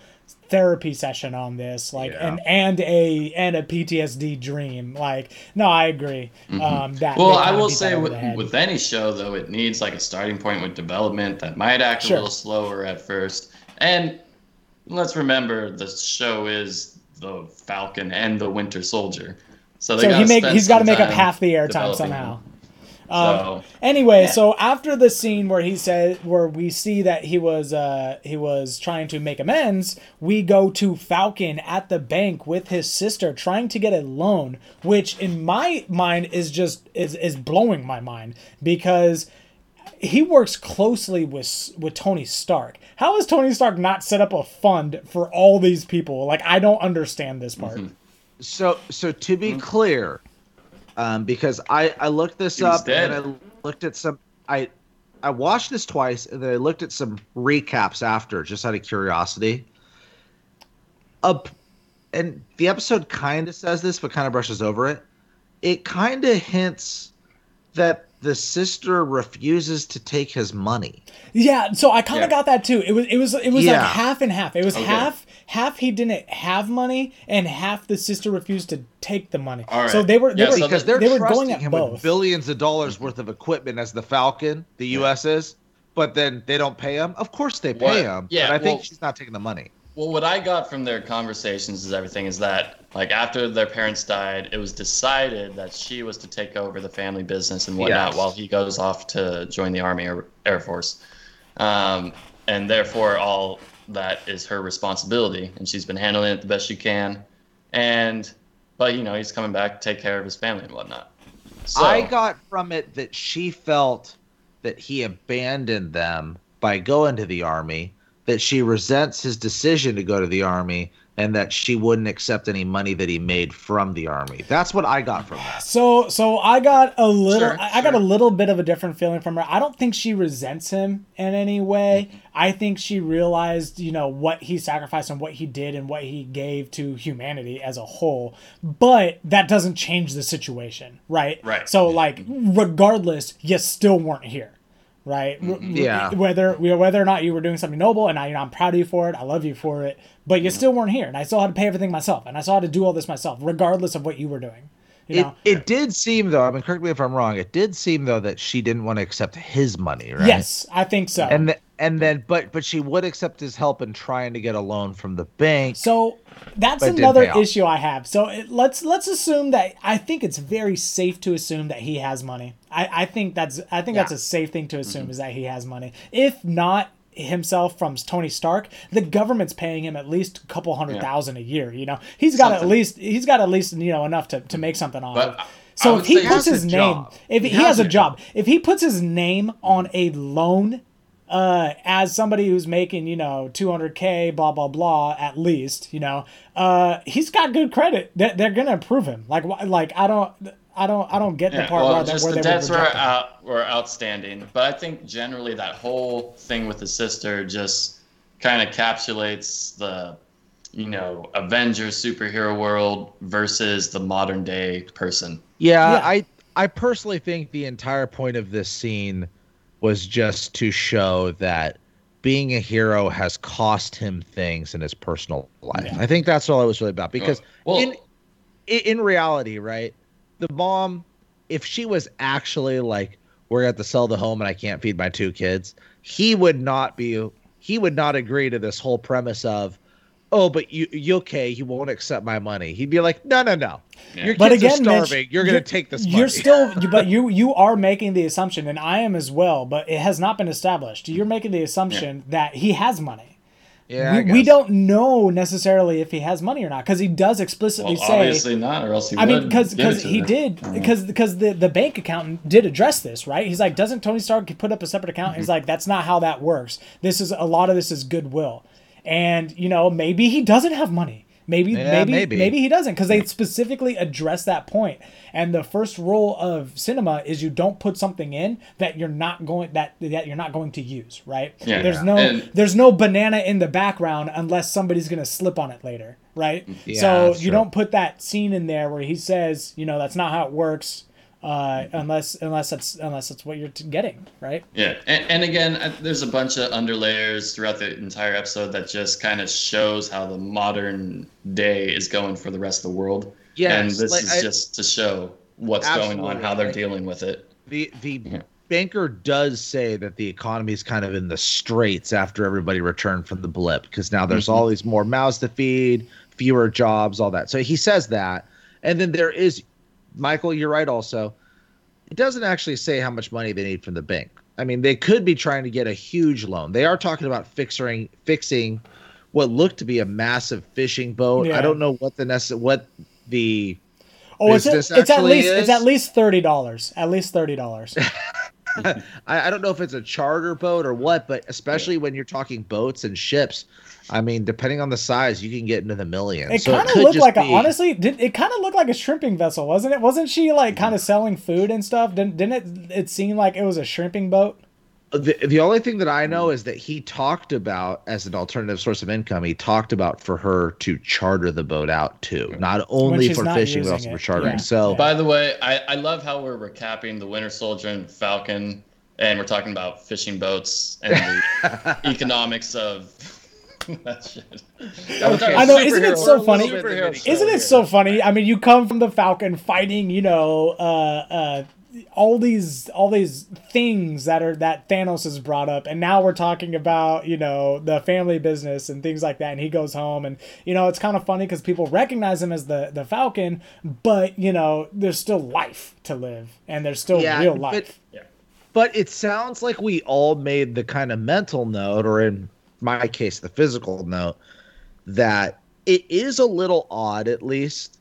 therapy session on this, like, Yeah. and and a and a PTSD dream. Like, no, I agree. Um, that Well, I will say with, with any show though, it needs like a starting point with development that might act Sure. a little slower at first. And let's remember the show is the Falcon and the Winter Soldier. So they so he make, he's got to make up half the airtime somehow. Um, So Anyway, Yeah. so after the scene where he said where we see that he was uh he was trying to make amends, we go to Falcon at the bank with his sister trying to get a loan, which in my mind is just is is blowing my mind because he works closely with with Tony Stark. How has Tony Stark not set up a fund for all these people? Like I don't understand this part. So so to Mm-hmm. be clear, um, because I I looked this He up and. I looked at some I I watched this twice and then I looked at some recaps after just out of curiosity. Up and the episode kind of says this but kind of brushes over it. It kind of hints that the sister refuses to take his money. Yeah, so I kind of Yeah. got that too. It was it was it was Yeah. like half and half. It was Okay. half half he didn't have money and half the sister refused to take the money. All So they were they Yeah, were so because they're they were trusting going at him both. with billions of dollars worth of equipment as the Falcon, the U.S. is, but then they don't pay him. Of course they pay What? him. Yeah, but I think she's not taking the money. Well, what I got from their conversations is everything is that like after their parents died, it was decided that she was to take over the family business and whatnot Yes. while he goes off to join the army or air force, um, and therefore all that is her responsibility, and she's been handling it the best she can, and but you know he's coming back to take care of his family and whatnot. So, I got from it that she felt that he abandoned them by going to the army, that she resents his decision to go to the army, and that she wouldn't accept any money that he made from the army. That's what I got from that. So so I got a little Sure, I I got a little bit of a different feeling from her. I don't think she resents him in any way. I think she realized, you know, what he sacrificed and what he did and what he gave to humanity as a whole. But that doesn't change the situation, right? Right. So like regardless, you still weren't here. Right. Mm-hmm. Yeah. Whether whether or not you were doing something noble, and I, you know, I'm proud of you for it. I love you for it. But you mm-hmm. still weren't here, and I still had to pay everything myself, and I still had to do all this myself, regardless of what you were doing. You It, know. it did seem though, I mean correct me if I'm wrong, it did seem though that she didn't want to accept his money, right? Yes, I think so. And and then but but she would accept his help in trying to get a loan from the bank. so that's But it didn't another issue I have. So it, let's let's assume that I think it's very safe to assume that he has money. I, I think that's I think that's a safe thing to assume Mm-hmm. is that he has money. If not himself from Tony Stark, the government's paying him at least a couple hundred Yeah. thousand a year. You know, he's got at least he's got at least you know enough to, to make something off But. So if he puts his name, job. if he, He has, has a job, if he puts his name on a loan uh, as somebody who's making, you know, 200K, blah, blah, blah, at least, you know, uh, he's got good credit. They're, they're to approve him. Like, like, I don't, I don't, I don't get the part well, where, just where the they would debts were out, were outstanding, but I think generally that whole thing with the sister just kind of encapsulates the, you know, Avengers superhero world versus the modern day person. Yeah, Yeah. I I personally think the entire point of this scene was just to show that being a hero has cost him things in his personal life. Yeah. I think that's all it was really about because Well, in in reality, right? The mom if she was actually like we're at to sell the home and I can't feed my two kids, he would not be he would not agree to this whole premise of oh, but you you okay, you won't accept my money. He'd be like, "No, no, no. Yeah. Your But kids again, are Mitch, starving. you're going to take this money." You're still, but you you are making the assumption, and I am as well, but it has not been established. You're making the assumption that he has money. Yeah, we, we don't know necessarily if he has money or not because he does explicitly well, say obviously not, or else he I mean, would because give it to he her. did because because the the bank accountant did address this, right? He's like, doesn't Tony Stark put up a separate account? Mm-hmm. He's like, that's not how that works. This is a lot of this is goodwill, and you know maybe he doesn't have money. Maybe, Yeah, maybe, maybe. maybe, he doesn't because they specifically address that point. And the first rule of cinema is you don't put something in that you're not going that that you're not going to use. Right? Yeah. There's no And- there's no banana in the background unless somebody's gonna slip on it later. Right? Yeah, so you true. don't put that scene in there where he says, you know, that's not how it works. Uh, unless unless that's unless that's what you're t- getting, right? Yeah, and, and again, uh, there's a bunch of underlayers throughout the entire episode that just kind of shows how the modern day is going for the rest of the world. Yeah, and this like, is I- just to show what's going on, how they're Absolutely. dealing with it. The the Yeah. banker does say that the economy is kind of in the straits after everybody returned from the blip because now there's Mhm. all these more mouths to feed, fewer jobs, all that. So he says that, and then there is, Michael, you're right. Also, it doesn't actually say how much money they need from the bank. I mean, they could be trying to get a huge loan. They are talking about fixing fixing what looked to be a massive fishing boat. Yeah. I don't know what the necess- what the Oh, it's, Business it's at least it's at least thirty dollars. At least thirty dollars. I, I don't know if it's a charter boat or what, but especially when you're talking boats and ships, I mean, depending on the size, you can get into the millions. It So kind of looked just like a, honestly. Did it kind of looked like a shrimping vessel, wasn't it? Wasn't she like kind of mm. selling food and stuff? Didn't didn't it? It seem like it was a shrimping boat. The, the only thing that I know mm. is that he talked about as an alternative source of income. He talked about for her to charter the boat out too, not only for not fishing but also it. for chartering. Yeah. So Yeah. By the way, I, I love how we're recapping the Winter Soldier and Falcon, and we're talking about fishing boats and the economics of that shit. Okay, I know, isn't it so funny? little bit in the Superhero video Isn't it so funny? I mean, you come from the Falcon fighting, you know, uh, uh, all these all these things that are that Thanos has brought up, and now we're talking about you know the family business and things like that. And he goes home, and you know it's kind of funny because people recognize him as the the Falcon, but you know there's still life to live, and there's still Yeah, real but- life. But it sounds like we all made the kind of mental note, or in my case, the physical note, that it is a little odd, at least,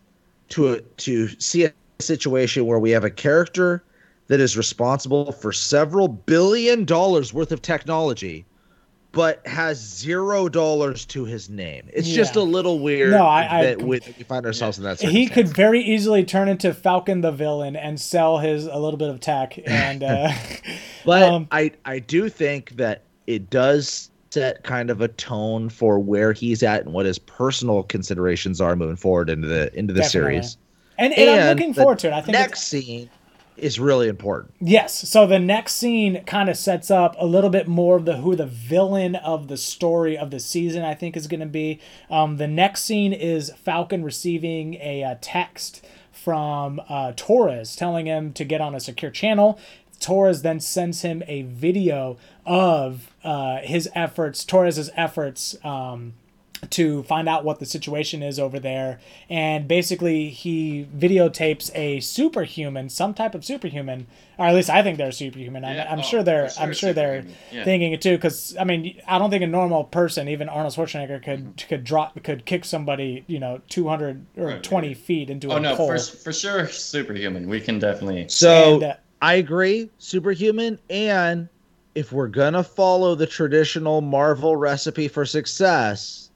to to see a situation where we have a character that is responsible for several billion dollars worth of technology, but has zero dollars to his name. It's just a little weird No, I- I that com- we, we find ourselves in that. Situation. He could very easily turn into Falcon the villain and sell his a little bit of tech and uh, But Um, I I do think that it does set kind of a tone for where he's at and what his personal considerations are moving forward into the into the Definitely. series. and, and, I'm looking forward to it. I think next scene is really important. Yes. So the next scene kind of sets up a little bit more of the who the villain of the story of the season I think is going to be. Um, the next scene is Falcon receiving a, uh text from uh, Torres telling him to get on a secure channel. Torres then sends him a video of uh, his efforts, Torres's efforts. Um, to find out what the situation is over there. And basically, he videotapes a superhuman, some type of superhuman, or at least I think they're superhuman. I'm, Yeah, I'm oh, sure they're. sure I'm sure they're. Yeah. thinking it too. Because I mean, I don't think a normal person, even Arnold Schwarzenegger, could could drop could kick somebody, you know, 200 or Right, 20 right. feet into Oh a no, pole. for, for sure, superhuman. We can definitely. So And, uh, I agree, superhuman, and if we're gonna follow the traditional Marvel recipe for success,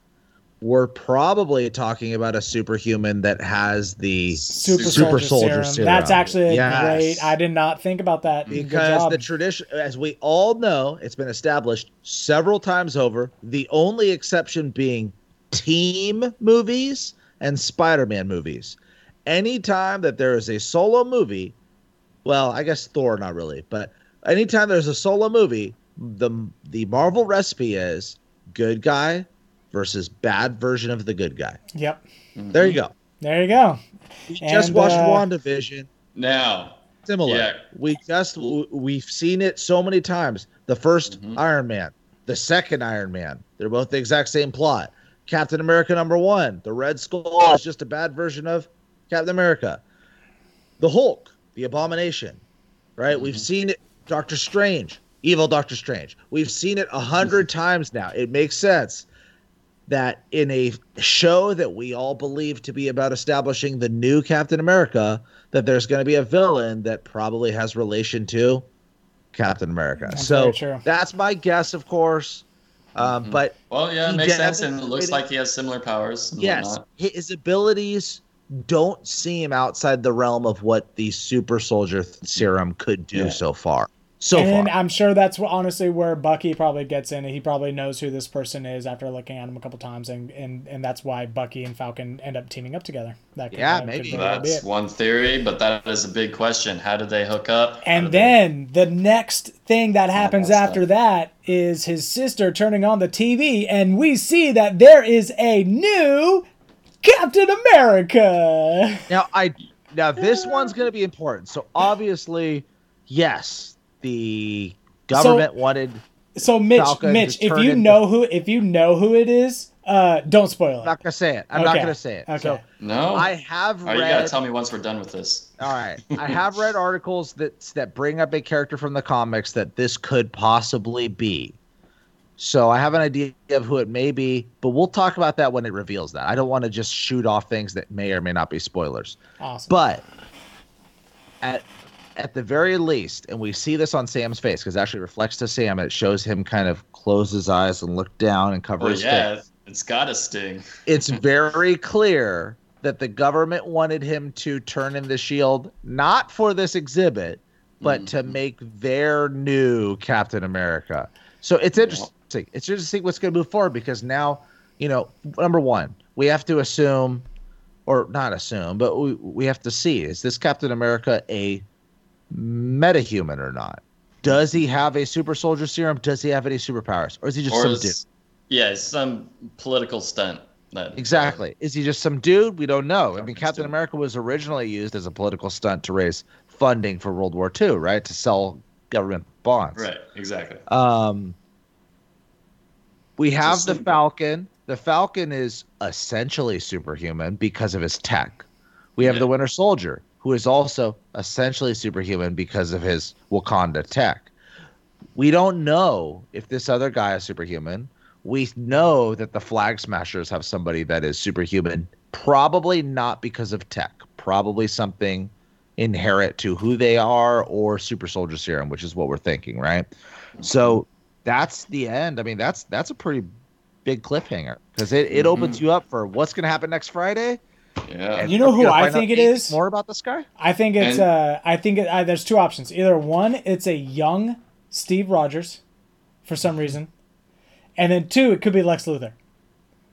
we're probably talking about a superhuman that has the Super, Super soldier, soldier serum. serum. That's actually Yes. great. I did not think about that. Because the tradition as we all know it's been established several times over the only exception being team movies and spider-man movies anytime that there is a solo movie well i guess thor not really but anytime there's a solo movie the the marvel recipe is good guy versus bad version of the good guy Yep. there you go There you go. we just watched uh, wandavision Now, similar. Yeah. We just we've seen it so many times. The 1st Mhm. Iron Man, the second Iron Man. They're both the exact same plot. Captain America number 1, the Red Skull is just a bad version of Captain America. The Hulk, the Abomination. Right? We've Mhm. seen it Doctor Strange, evil Doctor Strange. We've seen it a hundred times now. It makes sense that in a show that we all believe to be about establishing the new Captain America, that there's going to be a villain that probably has relation to Captain America. That's so that's my guess, of course. Um, Mhm. But Well, yeah, it makes sense, and it looks like he has similar powers. Yes, whatnot. his abilities don't seem outside the realm of what the super soldier serum could do Yeah. so far. So and far. I'm sure that's wh- honestly where Bucky probably gets in. He probably knows who this person is after looking at him a couple times, and and, and that's why Bucky and Falcon end up teaming up together. That could, Yeah, that maybe. very well be That's one theory, but that is a big question. How did they hook up? And did they- then the next thing that happens that's after that is his sister turning on the TV, and we see that there is a new Captain America. Now I now this one's going to be important. So obviously, yes, the government wanted. So Mitch, Falcon Mitch, if you into- know who, if you know who it is, uh, don't spoil I'm it. not going to say it. I'm not going to say it. Okay. So no, I have Oh, you gotta tell me once we're done with this. All right, I have read articles that that bring up a character from the comics that this could possibly be. So I have an idea of who it may be, but we'll talk about that when it reveals that. I don't want to just shoot off things that may or may not be spoilers. Awesome. But at at the very least, and we see this on Sam's face because it actually reflects to Sam. It shows him kind of close his eyes and look down and cover Well, his yeah, face. it's got a sting. It's very clear that the government wanted him to turn in the shield not for this exhibit, but to Mhm. make their new Captain America. So it's interesting. It's interesting to see what's going to move forward because now, you know, number one, we have to assume, or not assume, but we, we have to see is this Captain America a metahuman or not? Does he have a super soldier serum? Does he have any superpowers? Or is he just Or some is- dude? yeah, it's some political stunt. That, Exactly. Is he just some dude? We don't know. I mean, Captain. America was originally used as a political stunt to raise funding for World War II, right? To sell government bonds. Right, exactly. Um, we have the. Falcon. The Falcon is essentially superhuman because of his tech. We have Yeah. the Winter Soldier, who is also essentially superhuman because of his Wakanda tech. We don't know if this other guy is superhuman. We know that the Flag Smashers have somebody that is superhuman, probably not because of tech, probably something inherent to who they are or super soldier serum, which is what we're thinking, right? So that's the end. I mean, that's that's a pretty big cliffhanger because it, it opens you up for what's going to happen next Friday. Yeah. And You know who I think it is? More about this guy? I think it's And- uh I think it, uh, there's two options. Either one, it's a young Steve Rogers, for some reason, and then two, it could be Lex Luthor.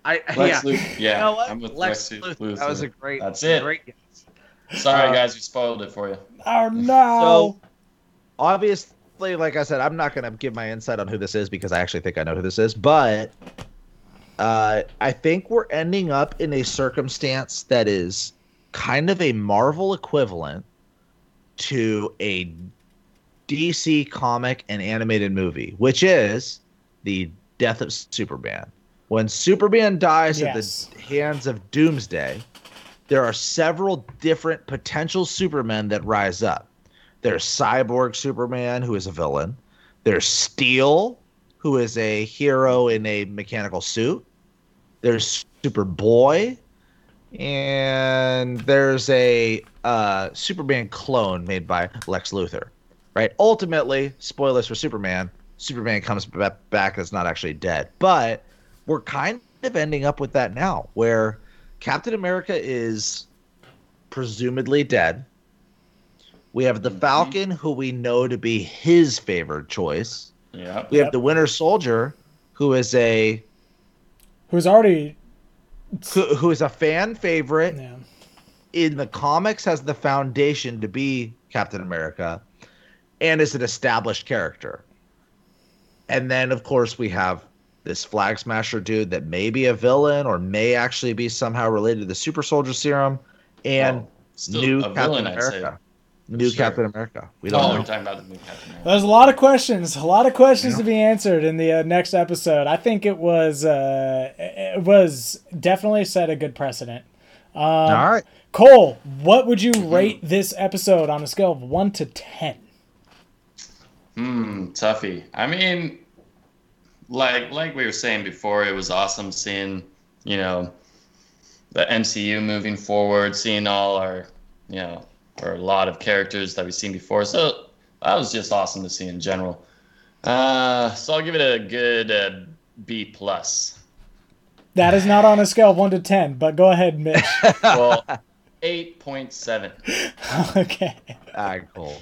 I Lex yeah. Luthor. Yeah, You know? I'm with Lex Lex, Luthor. Luthor. That was a great. That's it. Great guess. Sorry, uh, guys, we spoiled it for you. Oh no! Like I said, I'm not going to give my insight on who this is because I actually think I know who this is. But uh, I think we're ending up in a circumstance that is kind of a Marvel equivalent to a DC comic and animated movie, which is the death of Superman. When Superman dies Yes. at the hands of Doomsday, there are several different potential Supermen that rise up. There's Cyborg Superman, who is a villain. There's Steel, who is a hero in a mechanical suit. There's Superboy, and there's a uh, Superman clone made by Lex Luthor. Right? Ultimately, spoilers for Superman. Superman comes ba- back as not actually dead, but we're kind of ending up with that now, where Captain America is presumably dead. We have the Mhm. Falcon, who we know to be his favored choice. Yeah. We have the Winter Soldier, who is a Who's already? who, who is a fan favorite Yeah. in the comics, has the foundation to be Captain America, and is an established character. And then, of course, we have this Flag Smasher dude that may be a villain or may actually be somehow related to the Super Soldier Serum, and Well, new a Captain villain, I'd say. America. New Sure. Captain America. We don't Oh, we're talking about the new Captain America. There's a lot of questions, a lot of questions Yeah. to be answered in the uh, next episode. I think it was uh, it was definitely set a good precedent. Um, All right. Cole, what would you rate this episode on a scale of one to ten? Hmm, toughie. I mean, like like we were saying before, it was awesome seeing, you know, the MCU moving forward, seeing all our, you know, or a lot of characters that we've seen before. So that was just awesome to see in general. Uh, so I'll give it a good uh, B plus. That is not on a scale of one to ten, but go ahead, Mitch. Well, eight point seven. okay. All right, cool.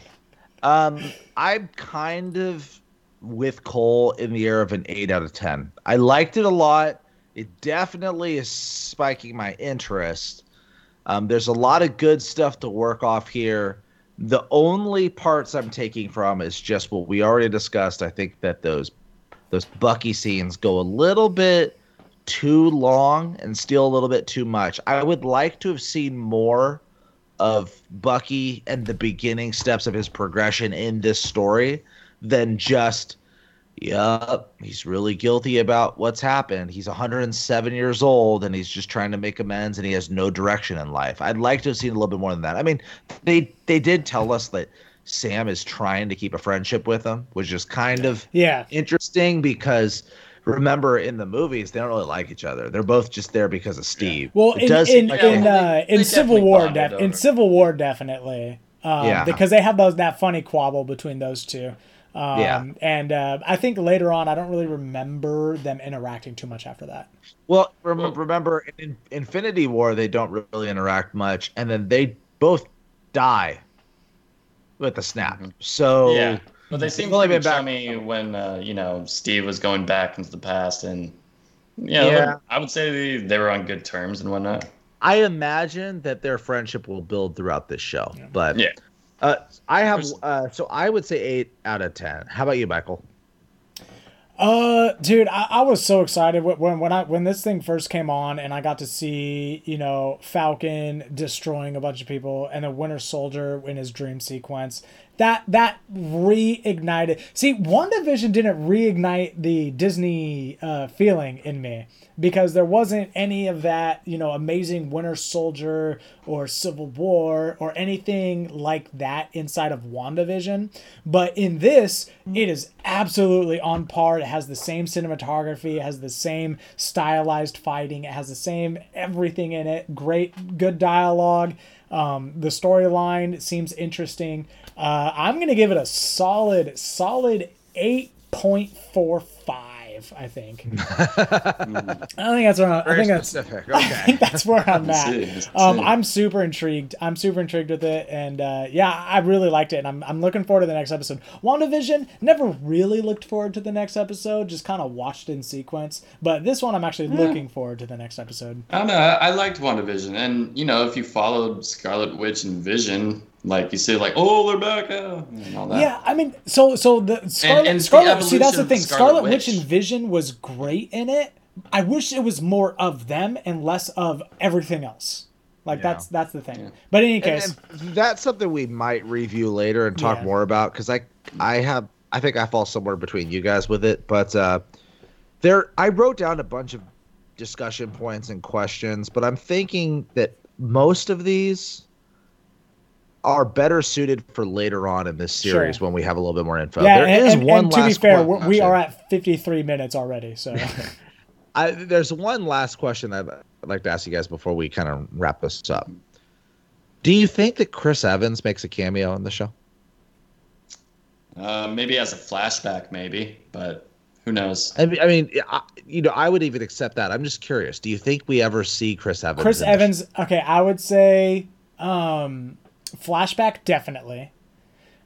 Um, I'm kind of with Cole in the air of an eight out of ten. I liked it a lot. It definitely is spiking my interest. Um, there's a lot of good stuff to work off here. The only parts I'm taking from is just what we already discussed. I think that those those Bucky scenes go a little bit too long and steal a little bit too much. I would like to have seen more of Bucky and the beginning steps of his progression in this story than just, yup, he's really guilty about what's happened. He's 107 years old and he's just trying to make amends and he has no direction in life. I'd like to have seen a little bit more than that. I mean, they they did tell us that Sam is trying to keep a friendship with him, which is kind of Yeah. interesting because remember in the movies they don't really like each other. They're both just there because of Steve. Well, It in does in like in, they- uh, in they Civil War, def- in. Civil War, definitely. Um, Yeah. Because they have those that funny quabble between those two. Um, Yeah. And uh, I think later on, I don't really remember them interacting too much after that. Well, remember, remember in Infinity War they don't really interact much, and then they both die with the snap. So Yeah, but they seemed only pretty been back- chummy when uh, you know Steve was going back into the past, and yeah, Yeah. I would say they, they were on good terms and whatnot. I imagine that their friendship will build throughout this show. But Yeah. Uh, I have uh, so I would say eight out of ten. How about you, Michael? Uh, dude, I, I was so excited when- when when I when this thing first came on and I got to see you know Falcon destroying a bunch of people and the Winter Soldier in his dream sequence. That that reignited. See, WandaVision didn't reignite the Disney uh, feeling in me because there wasn't any of that you know amazing Winter Soldier or Civil War or anything like that inside of WandaVision. But in this, it is absolutely on par. It has the same cinematography, it has the same stylized fighting, it has the same everything in it. Great, good dialogue. Um, the storyline seems interesting. Uh, I'm gonna give it a solid, solid eight point four five. I think. I think that's where I, I think that's specific. I Okay. think that's where I'm at. see, let's Um. I'm super intrigued. I'm super intrigued with it, and uh, yeah, I really liked it, and I'm, I'm looking forward to the next episode. WandaVision never really looked forward to the next episode, just kind of watched in sequence. But this one, I'm actually looking forward to the next episode. I don't know. I, I liked WandaVision, and you know, if you followed Scarlet Witch and Vision, like you say, like, oh, they're back, uh, and all that. Yeah, I mean, so so the Scarlet and the Scarlet. See, that's the thing. Scarlet Scarlet Witch Witch. and Vision was great in it. I wish it was more of them and less of everything else. Like Yeah. that's that's the thing. But in any case, And, and that's something we might review later and talk Yeah. more about because I I have I think I fall somewhere between you guys with it, but uh, there I wrote down a bunch of discussion points and questions, but I'm thinking that most of these are better suited for later on in this series Sure. when we have a little bit more info. yeah, there and, is and- one and to be fair, que- we're, we are at 53 minutes already. So I, there's one last question I'd, I'd like to ask you guys before we kind of wrap this up. Do you think that Chris Evans makes a cameo in the show? Uh, maybe as a flashback, maybe, but who knows? I mean, I mean, I, you know, I would even accept that. I'm just curious. Do you think we ever see Chris Evans? Chris in the Evans, okay, I would say um, flashback definitely.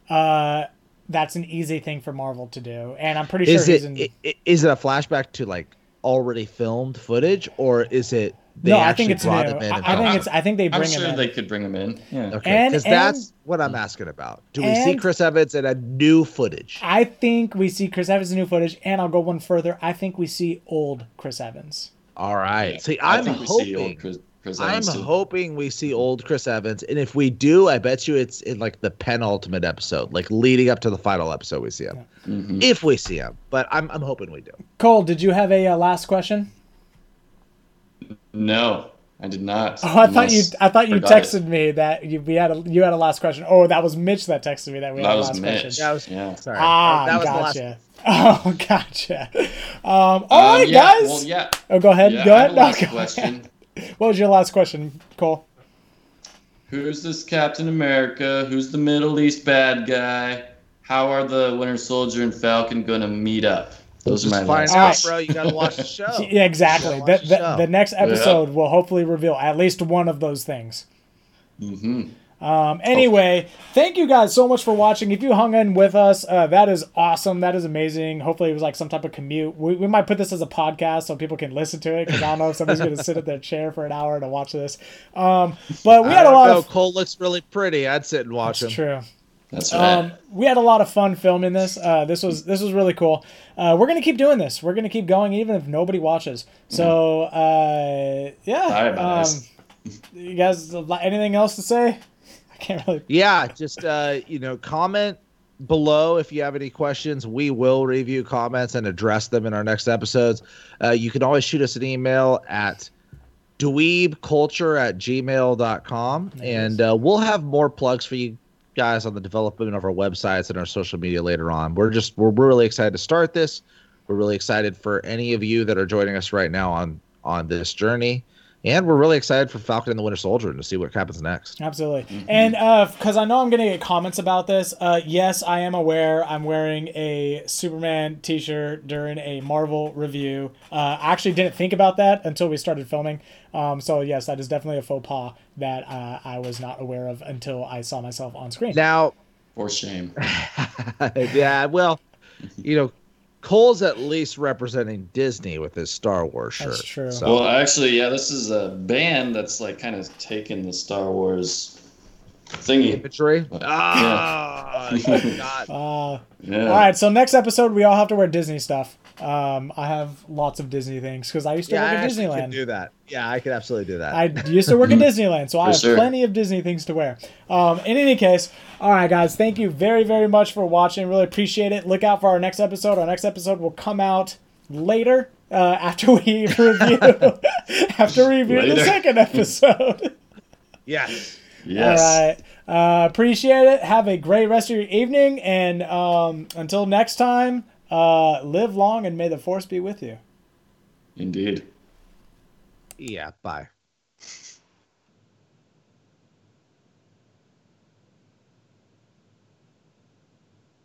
Uh, that's an easy thing for Marvel to do, and I'm pretty show? sure Is he's it in. i- i- is it a flashback to like already filmed footage, or is it they no, I actually think it's new. I, him in? and I think it's. I think they bring. I'm bring sure him in. they could bring him in. Yeah. Okay, because that's what I'm asking about. Do we see Chris Evans in a new footage? I think we see Chris Evans in new footage, and I'll go one further. I think we see old Chris Evans. All right. See, I I'm think we hoping. See Chris, Chris I'm Evans too. hoping we see old Chris Evans, and if we do, I bet you it's in like the penultimate episode, like leading up to the final episode. We see him, Mhm. if we see him. But I'm I'm hoping we do. Cole, did you have a uh, last question? No, I did not. Oh, I thought you. I thought you forgot it. texted me that you we had a you had a last question. Oh, that was Mitch that texted me that we That had a last Mitch. question. That was Yeah. sorry. Ah, that was the last. gotcha. Oh, gotcha. Um, all Um, right, yeah, guys. Well, yeah. oh, go ahead. yeah, go I have ahead. a No, last go question. ahead. What was your last question, Cole? Who's this Captain America? Who's the Middle East bad guy? How are the Winter Soldier and Falcon gonna meet up? Those are my find last. out, Alright. bro. You gotta watch the show. Yeah, exactly. The, the the, show. the next episode will hopefully reveal at least one of those things. hmm Um, anyway, thank you guys so much for watching. If you hung in with us, uh, that is awesome. That is amazing. Hopefully, it was like some type of commute. We, we might put this as a podcast so people can listen to it because I don't know if somebody's going to sit at their chair for an hour to watch this. Um, but we had a don't lot know. of. Cole looks really pretty. I'd sit and watch It's him. true. That's right. Um, we had a lot of fun filming this. Uh, this was this was really cool. Uh, we're gonna keep doing this. We're gonna keep going even if nobody watches. So uh, yeah. All right, um, guys. you guys, anything else to say? I can't really. Yeah, just uh, you know, comment below if you have any questions. We will review comments and address them in our next episodes. Uh, you can always shoot us an email at dweebculture at gmail.com and uh, we'll have more plugs for you guys on the development of our websites and our social media later on. We're just we're really excited to start this. We're really excited for any of you that are joining us right now on on this journey. And we're really excited for Falcon and the Winter Soldier and to see what happens next. Absolutely. And because I know I'm going to get comments about this, uh, yes, I am aware I'm wearing a Superman t shirt during a Marvel review. Uh, I actually didn't think about that until we started filming. Um, so, yes, that is definitely a faux pas that uh, I was not aware of until I saw myself on screen. Now, For shame. yeah, well, you know, Cole's at least representing Disney with his Star Wars shirt. That's true. So, Well, actually, yeah, this is a band that's like kind of taken the Star Wars thingy. imagery. Yeah. Ah, you got- Uh, Yeah. All right, so next episode, we all have to wear Disney stuff. Um, I have lots of Disney things because I used to yeah, I work at actually Disneyland. could do that. Yeah, I could absolutely do that. I used to work at Disneyland, so I have sure. plenty of Disney things to wear. Um, in any case, all right, guys, thank you very, very much for watching. Really appreciate it. Look out for our next episode. Our next episode will come out later uh, after we review after we review the second episode. yes. Yes. All right. Uh, appreciate it. Have a great rest of your evening, and um, until next time, uh, live long and may the force be with you. Indeed. Yeah. Bye.